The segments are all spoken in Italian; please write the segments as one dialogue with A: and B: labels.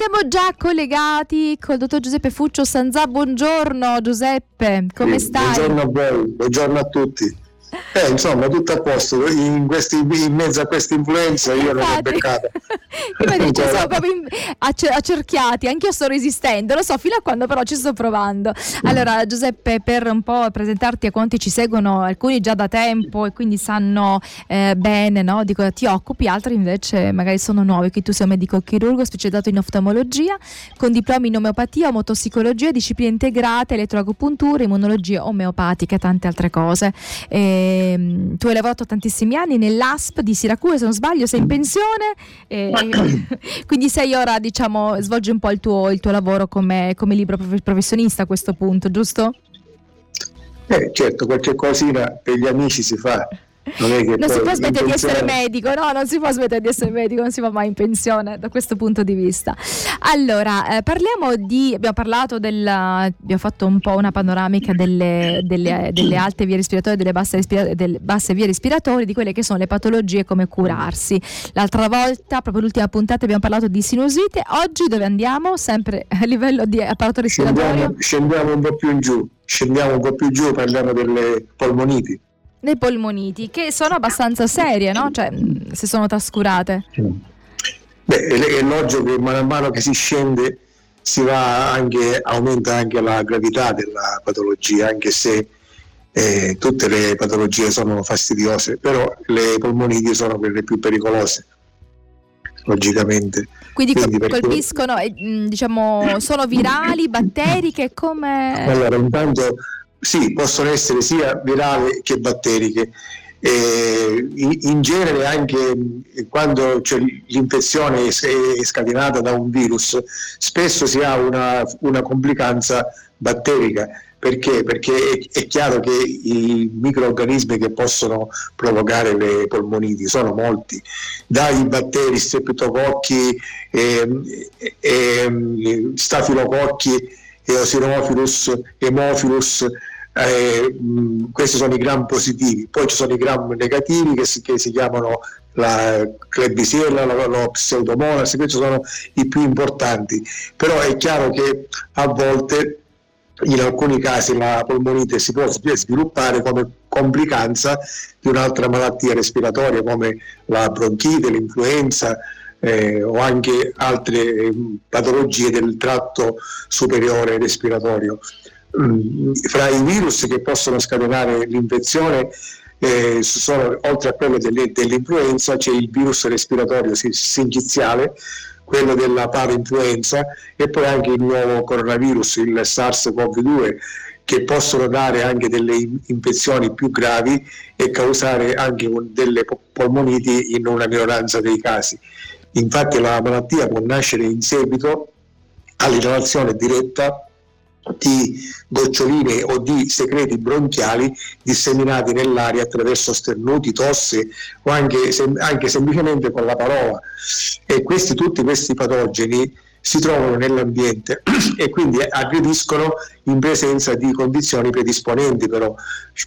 A: siamo già collegati col dottor Giuseppe Fuccio Sanzà. Buongiorno Giuseppe, come
B: sì,
A: stai?
B: Buongiorno a voi, buongiorno a tutti. Eh, insomma, tutto a posto. In, questi, in mezzo a questa influenza io non ho beccato.
A: Come dice, sono proprio in, accerchiati, anch'io sto resistendo, lo so fino a quando però ci sto provando. Allora, Giuseppe, per un po' presentarti a quanti ci seguono, alcuni già da tempo e quindi sanno eh, bene no, di cosa ti occupi, altri invece magari sono nuovi, che tu sei un medico chirurgo specializzato in oftalmologia, con diplomi in omeopatia, omotossicologia, discipline integrate, elettroacupuntura, immunologia omeopatica e tante altre cose. E Ehm, tu hai lavorato tantissimi anni nell'ASP di Siracusa, se non sbaglio, sei in pensione, e, quindi sei ora, diciamo, svolgi un po' il tuo, il tuo lavoro come, come libero professionista a questo punto, giusto?
B: Eh, certo, qualche cosina per gli amici si fa.
A: Non, non si può smettere di essere medico, no, non si può smettere di essere medico, non si va mai in pensione da questo punto di vista. Allora, eh, parliamo di, abbiamo parlato del, abbiamo fatto un po' una panoramica delle, delle, delle alte vie respiratorie, delle basse, respira, delle basse vie respiratorie, di quelle che sono le patologie e come curarsi. L'altra volta, proprio l'ultima puntata, abbiamo parlato di sinusite, oggi dove andiamo? Sempre a livello di apparato respiratorio?
B: Scendiamo, scendiamo un po' più in giù, scendiamo un po' più giù, parliamo delle polmoniti
A: le polmoniti, che sono abbastanza serie, no? Cioè, se sono trascurate.
B: Beh, è logico che man mano che si scende si va anche, aumenta anche la gravità della patologia, anche se eh, tutte le patologie sono fastidiose, però le polmoniti sono quelle più pericolose, logicamente.
A: Quindi, Quindi colpiscono, perché... diciamo, sono virali, batteriche, come...
B: Allora, intanto sì, possono essere sia virali che batteriche. Eh, in, genere anche quando cioè, l'infezione è scatenata da un virus spesso si ha una, una complicanza batterica perché? Perché è, è, chiaro che i microorganismi che possono provocare le polmoniti sono molti, dai batteri, streptococchi, eh, eh, stafilococchi, eosinophilus, hemophilus, eh, questi sono i gram positivi, poi ci sono i gram negativi che si, che si chiamano la Klebsiella, lo, lo Pseudomonas, questi sono i più importanti, però è chiaro che a volte in alcuni casi la polmonite si può sviluppare come complicanza di un'altra malattia respiratoria come la bronchite, l'influenza eh, o anche altre eh, patologie del tratto superiore respiratorio. Mm, fra i virus che possono scatenare l'infezione eh, sono, oltre a quello delle, dell'influenza c'è il virus respiratorio singiziale quello della parainfluenza e poi anche il nuovo coronavirus, il SARS-CoV-2 che possono dare anche delle infezioni più gravi e causare anche delle polmoniti in una minoranza dei casi. Infatti la malattia può nascere in seguito all'inalazione diretta di goccioline o di secreti bronchiali disseminati nell'aria attraverso sternuti, tosse o anche, sem- anche semplicemente con la parola. E questi, tutti questi patogeni si trovano nell'ambiente e quindi aggrediscono in presenza di condizioni predisponenti però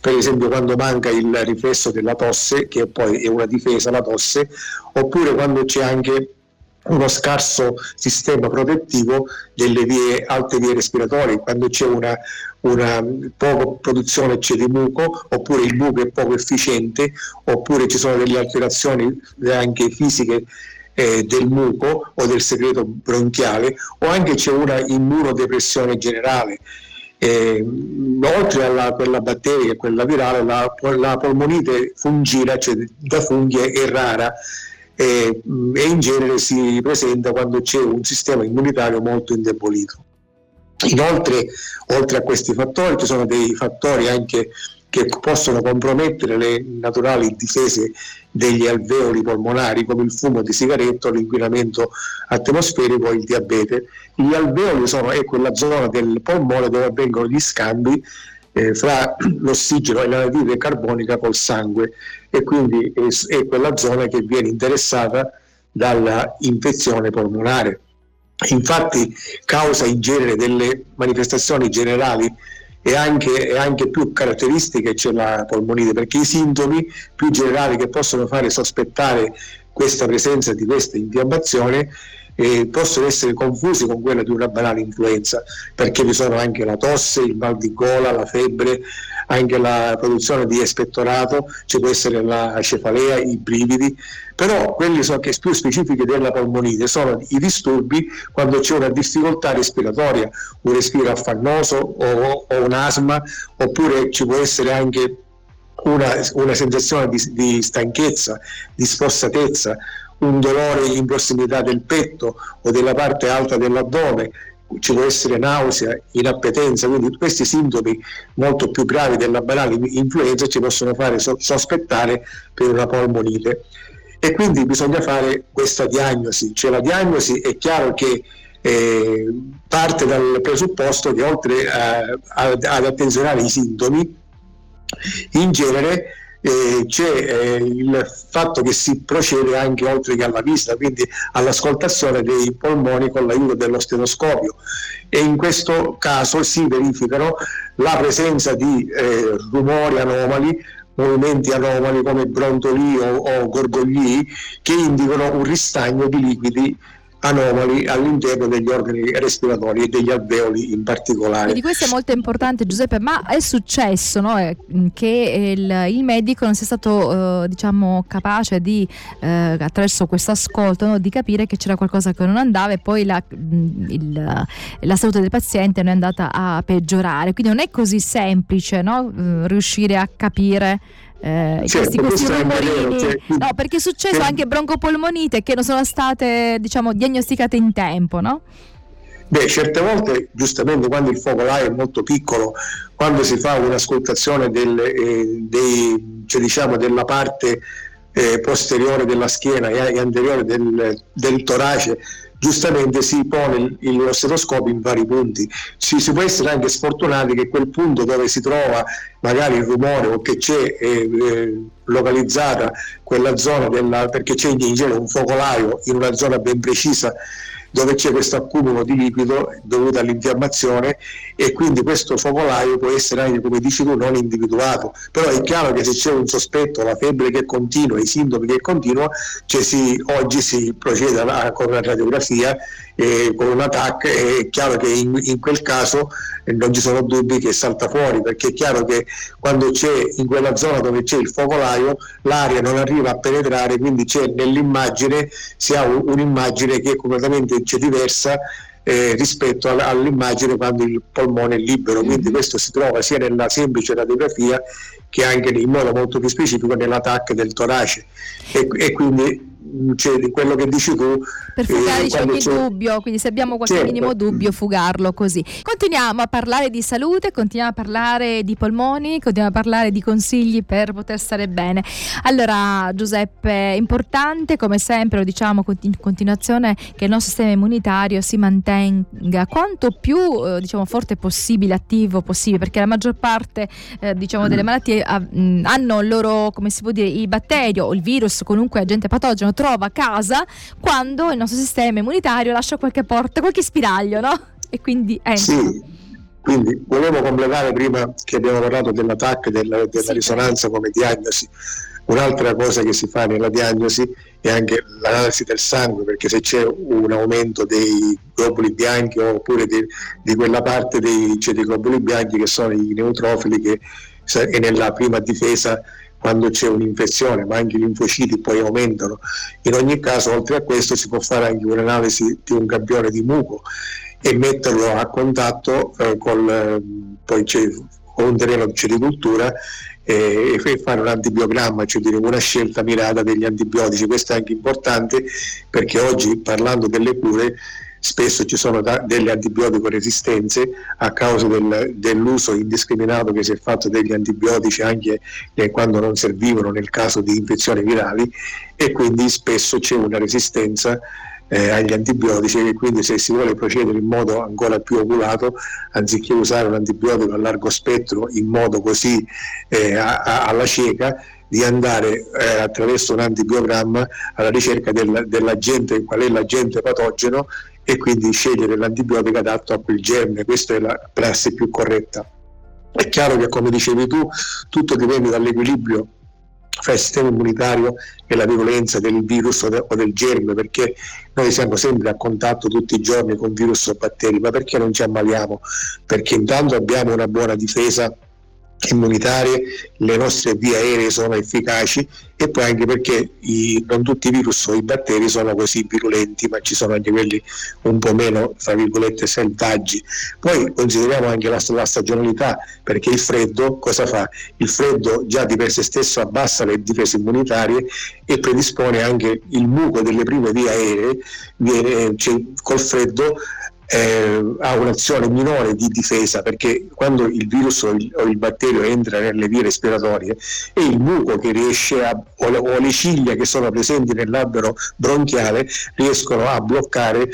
B: per esempio quando manca il riflesso della tosse che poi è una difesa la tosse oppure quando c'è anche uno scarso sistema protettivo delle vie, alte vie respiratorie, quando c'è una, una poca produzione c'è di muco, oppure il muco è poco efficiente, oppure ci sono delle alterazioni anche fisiche eh, del muco o del segreto bronchiale, o anche c'è una immunodepressione generale. Eh, oltre a quella batterica e quella virale, la, la polmonite fungina, cioè da funghi, è rara e, e in genere si presenta quando c'è un sistema immunitario molto indebolito. Inoltre, oltre a questi fattori, ci sono dei fattori anche che possono compromettere le naturali difese degli alveoli polmonari come il fumo di sigaretto, l'inquinamento atmosferico e il diabete. Gli alveoli sono, è quella zona del polmone dove avvengono gli scambi eh, fra l'ossigeno e l'anidride carbonica col sangue e quindi è, è quella zona che viene interessata dalla infezione polmonare. Infatti causa in genere delle manifestazioni generali e anche, anche, più caratteristiche c'è la polmonite, perché i sintomi più generali che possono fare sospettare questa presenza di questa infiammazione eh, possono essere confusi con quella di una banale influenza, perché vi sono anche la tosse, il mal di gola, la febbre, anche la produzione di espettorato, ci può essere la cefalea, i brividi, però quelli sono che più specifiche della polmonite sono i disturbi quando c'è una difficoltà respiratoria, un respiro affannoso o, o un asma, oppure ci può essere anche una, una sensazione di, di stanchezza, di spossatezza, un dolore in prossimità del petto o della parte alta dell'addome, ci può essere nausea, inappetenza, quindi questi sintomi molto più gravi della banale influenza ci possono fare sospettare per una polmonite. E quindi bisogna fare questa diagnosi, cioè la diagnosi è chiaro che eh, parte dal presupposto che oltre a, a, ad attenzionare i sintomi, in genere eh, c'è eh, il fatto che si procede anche oltre che alla vista, quindi all'ascoltazione dei polmoni con l'aiuto dello stetoscopio e in questo caso si verificano la presenza di eh, rumori anomali movimenti anomali come brontolii o, o gorgogli che indicano un ristagno di liquidi anomali all'interno degli organi respiratori e degli alveoli in particolare.
A: E di questo è molto importante Giuseppe, ma è successo no, eh, che il, il, medico non sia stato eh, diciamo, capace di, eh, attraverso questo ascolto, no, di capire che c'era qualcosa che non andava e poi la, il, la salute del paziente non è andata a peggiorare. Quindi non è così semplice no, eh, riuscire a capire eh, certo, questi, questi rumorini. Cioè, no, perché è successo che... anche broncopolmonite che non sono state diciamo, diagnosticate in tempo, no?
B: Beh, certe volte, giustamente, quando il focolaio è molto piccolo, quando si fa un'ascoltazione del, eh, dei, cioè, diciamo, della parte eh, posteriore della schiena e anteriore del, del torace, giustamente si pone il, lo stetoscopio in vari punti. Si, si, può essere anche sfortunati che quel punto dove si trova magari il rumore o che c'è eh, eh, localizzata quella zona, della, perché c'è in genere un focolaio in una zona ben precisa dove c'è questo accumulo di liquido dovuto all'infiammazione e quindi questo focolaio può essere anche, come dici tu, non individuato. Però è chiaro che se c'è un sospetto, la febbre che continua, i sintomi che continua, cioè si, oggi si procede a, con la radiografia eh, con un attacco, è chiaro che in, in quel caso eh, non ci sono dubbi che salta fuori, perché è chiaro che quando c'è in quella zona dove c'è il focolaio l'aria non arriva a penetrare, quindi c'è nell'immagine, si ha un, un'immagine che è completamente diversa eh, rispetto all'immagine quando il polmone è libero, quindi mm-hmm. questo si trova sia nella semplice radiografia che anche in modo molto più specifico nell'attacco del torace e, e quindi cioè, di quello che dici tu.
A: Per fugare eh, diciamo, ogni dubbio, quindi se abbiamo qualche certo. minimo dubbio, fugarlo così. Continuiamo a parlare di salute, continuiamo a parlare di polmoni, continuiamo a parlare di consigli per poter stare bene. Allora, Giuseppe, importante come sempre, lo diciamo in continuazione, che il nostro sistema immunitario si mantenga quanto più eh, diciamo, forte possibile, attivo possibile, perché la maggior parte eh, diciamo, delle malattie ah, hanno loro, come si può dire, i batteri o il virus, comunque agente patogeno trova casa quando il nostro sistema immunitario lascia qualche porta, qualche spiraglio, no? E quindi entra.
B: Sì. Quindi volevo completare prima che abbiamo parlato dell'attacco e della, della sì. risonanza come diagnosi. Un'altra cosa che si fa nella diagnosi è anche l'analisi del sangue, perché se c'è un aumento dei globuli bianchi oppure di, di quella parte dei, cioè dei globuli bianchi che sono i neutrofili che è nella prima difesa quando c'è un'infezione, ma anche i linfociti poi aumentano. In ogni caso, oltre a questo, si può fare anche un'analisi di un campione di muco e metterlo a contatto eh, col, eh, un terreno di cericultura eh, e fare un antibiogramma, cioè dire una scelta mirata degli antibiotici. Questo è anche importante perché oggi parlando delle cure spesso ci sono da, delle antibiotico resistenze a causa del, dell'uso indiscriminato che si è fatto degli antibiotici anche eh, quando non servivano nel caso di infezioni virali e quindi spesso c'è una resistenza eh, agli antibiotici e quindi se si vuole procedere in modo ancora più oculato, anziché usare un antibiotico a largo spettro in modo così eh, a, a, alla cieca, di andare eh, attraverso un antibiogramma alla ricerca del, dell'agente, qual è l'agente patogeno e quindi scegliere l'antibiotico adatto a quel germe, questa è la prassi più corretta. È chiaro che come dicevi tu, tutto dipende dall'equilibrio fra il sistema immunitario e la virulenza del virus o, de, o, del germe, perché noi siamo sempre a contatto tutti i giorni con virus o batteri, ma perché non ci ammaliamo? Perché intanto abbiamo una buona difesa immunitarie, le nostre vie aeree sono efficaci e poi anche perché i, non tutti i virus o i batteri sono così virulenti, ma ci sono anche quelli un po' meno, tra virgolette, selvaggi. Poi consideriamo anche la, la stagionalità, perché il freddo cosa fa? Il freddo già di per sé stesso abbassa le difese immunitarie e predispone anche il muco delle prime vie aeree, viene, cioè, col freddo eh, ha un'azione minore di difesa perché quando il virus o il, o il, batterio entra nelle vie respiratorie è il muco che riesce a, o, le, o le ciglia che sono presenti nell'albero bronchiale riescono a bloccare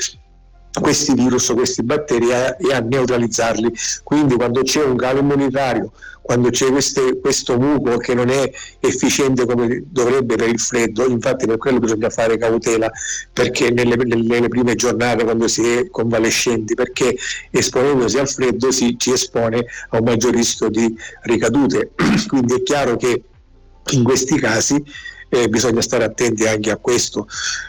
B: questi virus o questi batteri e a neutralizzarli. Quindi quando c'è un calo immunitario, quando c'è queste, questo muco che non è efficiente come dovrebbe per il freddo, infatti per quello bisogna fare cautela perché nelle, nelle prime giornate quando si è convalescenti, perché esponendosi al freddo si ci espone a un maggior rischio di ricadute. Quindi è chiaro che in questi casi eh, bisogna stare attenti anche a questo.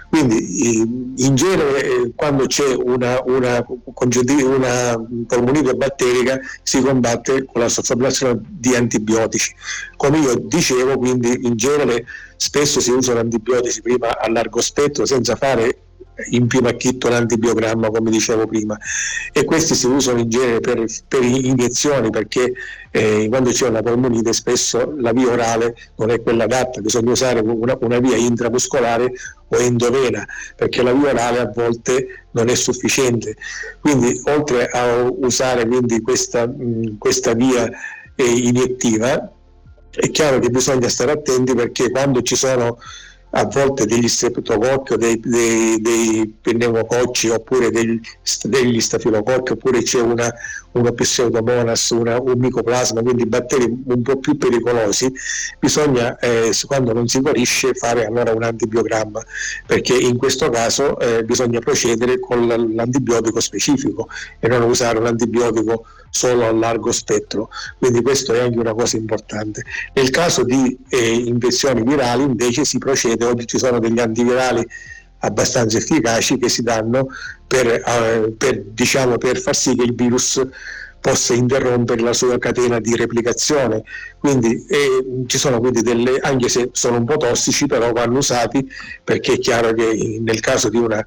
B: Quindi in genere eh, quando c'è una, una, una polmonite batterica si combatte con la sottoplazione di antibiotici. Come io dicevo, quindi in genere spesso si usano antibiotici prima a largo spettro senza fare in primo acchitto l'antibiogramma come dicevo prima. E questi si usano in genere per, per iniezioni perché eh, quando c'è una polmonite spesso la via orale non è quella adatta, bisogna usare una, una via intramuscolare o endovena perché la via orale a volte non è sufficiente. Quindi oltre a usare quindi questa, mh, questa via eh, iniettiva è chiaro che bisogna stare attenti perché quando ci sono a volte degli streptococchi o dei, dei, dei pneumococci oppure degli, degli stafilococchi oppure c'è una, una pseudomonas, una, un micoplasma, quindi batteri un po' più pericolosi, bisogna eh, quando non si guarisce fare allora un antibiogramma perché in questo caso eh, bisogna procedere con l'antibiotico specifico e non usare un antibiotico solo a largo spettro, quindi questo è anche una cosa importante. Nel caso di eh, infezioni virali invece si procede, oggi ci sono degli antivirali abbastanza efficaci che si danno per, eh, per, diciamo, per far sì che il virus possa interrompere la sua catena di replicazione. Quindi eh, ci sono quindi delle, anche se sono un po' tossici, però vanno usati perché è chiaro che nel caso di una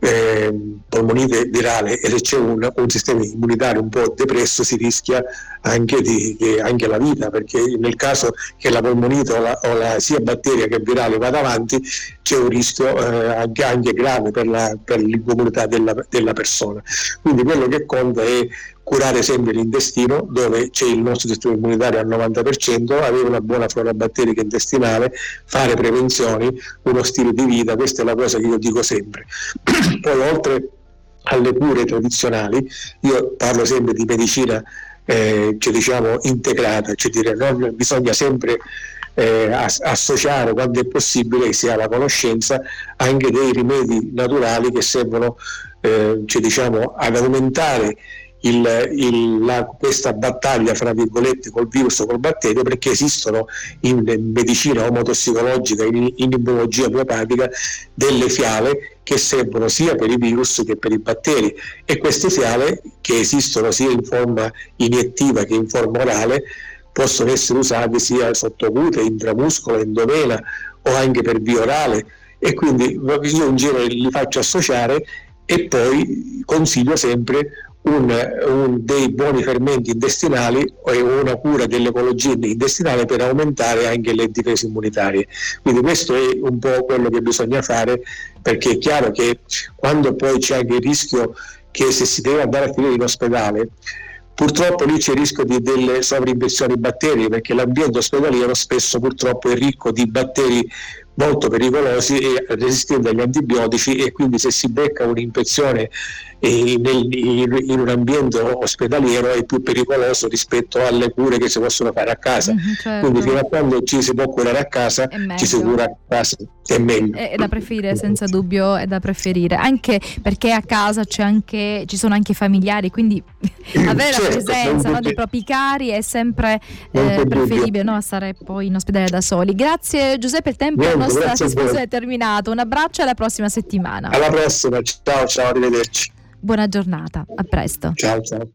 B: eh, polmonite virale e se c'è un, un, sistema immunitario un po' depresso si rischia anche, di, anche, la vita perché nel caso che la polmonite o la, o la sia batteria che virale vada avanti c'è un rischio eh, anche, anche, grave per, la, per l'immunità della, della persona. Quindi quello che conta è curare sempre l'intestino dove c'è il nostro sistema immunitario al 90%, avere una buona flora batterica intestinale, fare prevenzioni, uno stile di vita, questa è la cosa che io dico sempre. Poi oltre alle cure tradizionali, io parlo sempre di medicina eh, cioè diciamo integrata, cioè dire, non, bisogna sempre eh, associare quando è possibile che si ha la conoscenza anche dei rimedi naturali che servono eh, cioè diciamo, ad aumentare il, il, la, questa battaglia fra virgolette col virus o col batterio perché esistono in medicina omotossicologica, in, in immunologia biopatica delle fiale che servono sia per i virus che per i batteri. E queste fiale che esistono sia in forma iniettiva che in forma orale possono essere usate sia sottocute, intramuscolo, endovena o anche per via orale. E quindi io in genere li faccio associare e poi consiglio sempre un, un, dei buoni fermenti intestinali e una cura dell'ecologia intestinale per aumentare anche le difese immunitarie. Quindi questo è un po' quello che bisogna fare perché è chiaro che quando poi c'è anche il rischio che se si deve andare a finire in ospedale Purtroppo lì c'è il rischio di delle sovrainfezioni batteriche perché l'ambiente ospedaliero spesso purtroppo è ricco di batteri molto pericolosi e resistenti agli antibiotici e quindi se si becca un'infezione in, in, un ambiente ospedaliero è più pericoloso rispetto alle cure che si possono fare a casa. Mm, certo. Quindi fino a quando ci si può curare a casa, ci si cura a casa, è meglio.
A: È, da preferire, senza dubbio è da preferire, anche perché a casa anche, ci sono anche familiari, quindi avere certo, la presenza no, dei propri cari è sempre eh, preferibile no, a stare poi in ospedale da soli. Grazie Giuseppe, il tempo Niente, nostra discussione è terminato. Un abbraccio e alla prossima settimana.
B: Alla prossima, ciao ciao, arrivederci.
A: Buona giornata, a presto.
B: Ciao ciao.